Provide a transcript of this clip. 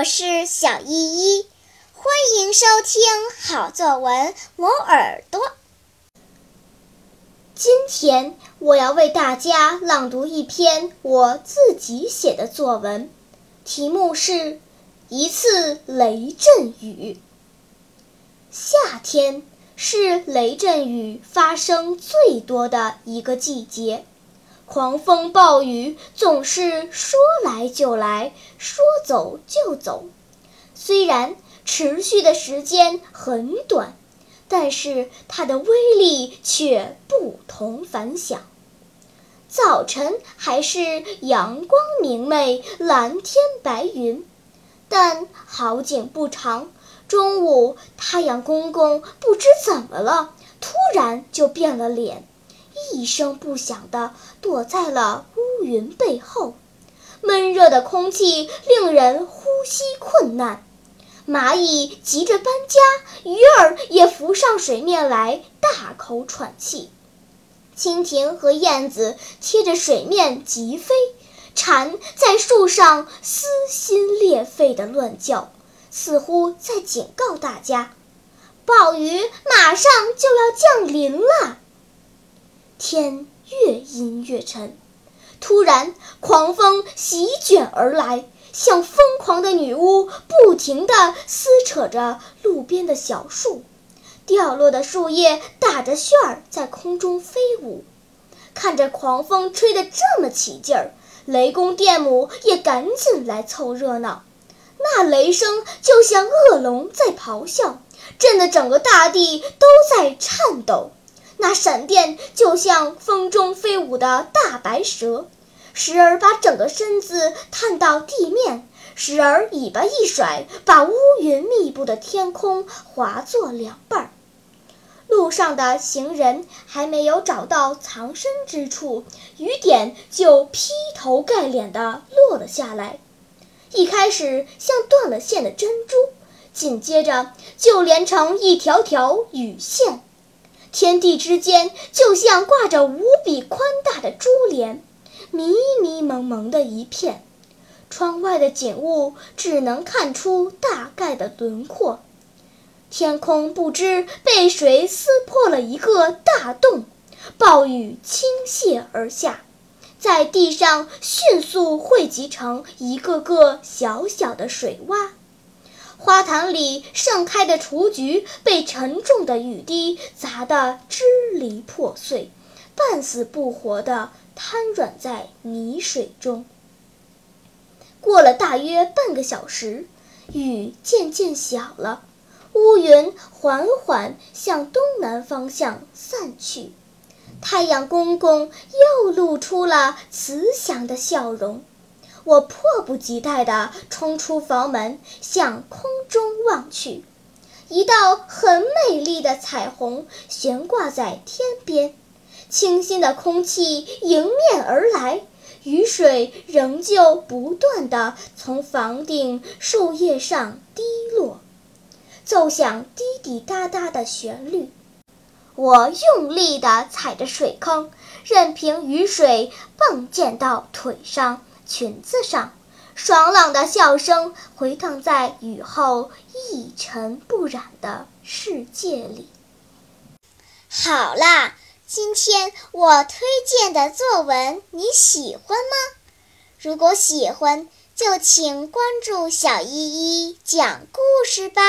我是小依依，欢迎收听好作文磨耳朵。今天我要为大家朗读一篇我自己写的作文，题目是《一次雷阵雨》。夏天是雷阵雨发生最多的一个季节。狂风暴雨总是说来就来，说走就走。虽然持续的时间很短，但是它的威力却不同凡响。早晨还是阳光明媚、蓝天白云，但好景不长，中午太阳公公不知怎么了，突然就变了脸。一声不响地躲在了乌云背后，闷热的空气令人呼吸困难。蚂蚁急着搬家，鱼儿也浮上水面来大口喘气。蜻蜓和燕子贴着水面急飞，蝉在树上撕心裂肺地乱叫，似乎在警告大家：暴雨马上就要降临了。天越阴越沉，突然狂风席卷而来，像疯狂的女巫，不停地撕扯着路边的小树，掉落的树叶打着旋儿在空中飞舞。看着狂风吹得这么起劲儿，雷公电母也赶紧来凑热闹。那雷声就像恶龙在咆哮，震得整个大地都在颤抖。那闪电就像风中飞舞的大白蛇，时而把整个身子探到地面，时而尾巴一甩，把乌云密布的天空划作两半儿。路上的行人还没有找到藏身之处，雨点就劈头盖脸地落了下来。一开始像断了线的珍珠，紧接着就连成一条条雨线。天地之间就像挂着无比宽大的珠帘，迷迷蒙蒙的一片。窗外的景物只能看出大概的轮廓。天空不知被谁撕破了一个大洞，暴雨倾泻而下，在地上迅速汇集成一个个小小的水洼。花坛里盛开的雏菊被沉重的雨滴砸得支离破碎，半死不活地瘫软在泥水中。过了大约半个小时，雨渐渐小了，乌云缓缓向东南方向散去，太阳公公又露出了慈祥的笑容。我迫不及待地冲出房门，向空中望去，一道很美丽的彩虹悬挂在天边，清新的空气迎面而来，雨水仍旧不断地从房顶树叶上滴落，奏响滴滴答答的旋律。我用力地踩着水坑，任凭雨水迸溅到腿上。裙子上，爽朗的笑声回荡在雨后一尘不染的世界里。好啦，今天我推荐的作文你喜欢吗？如果喜欢，就请关注小依依讲故事吧。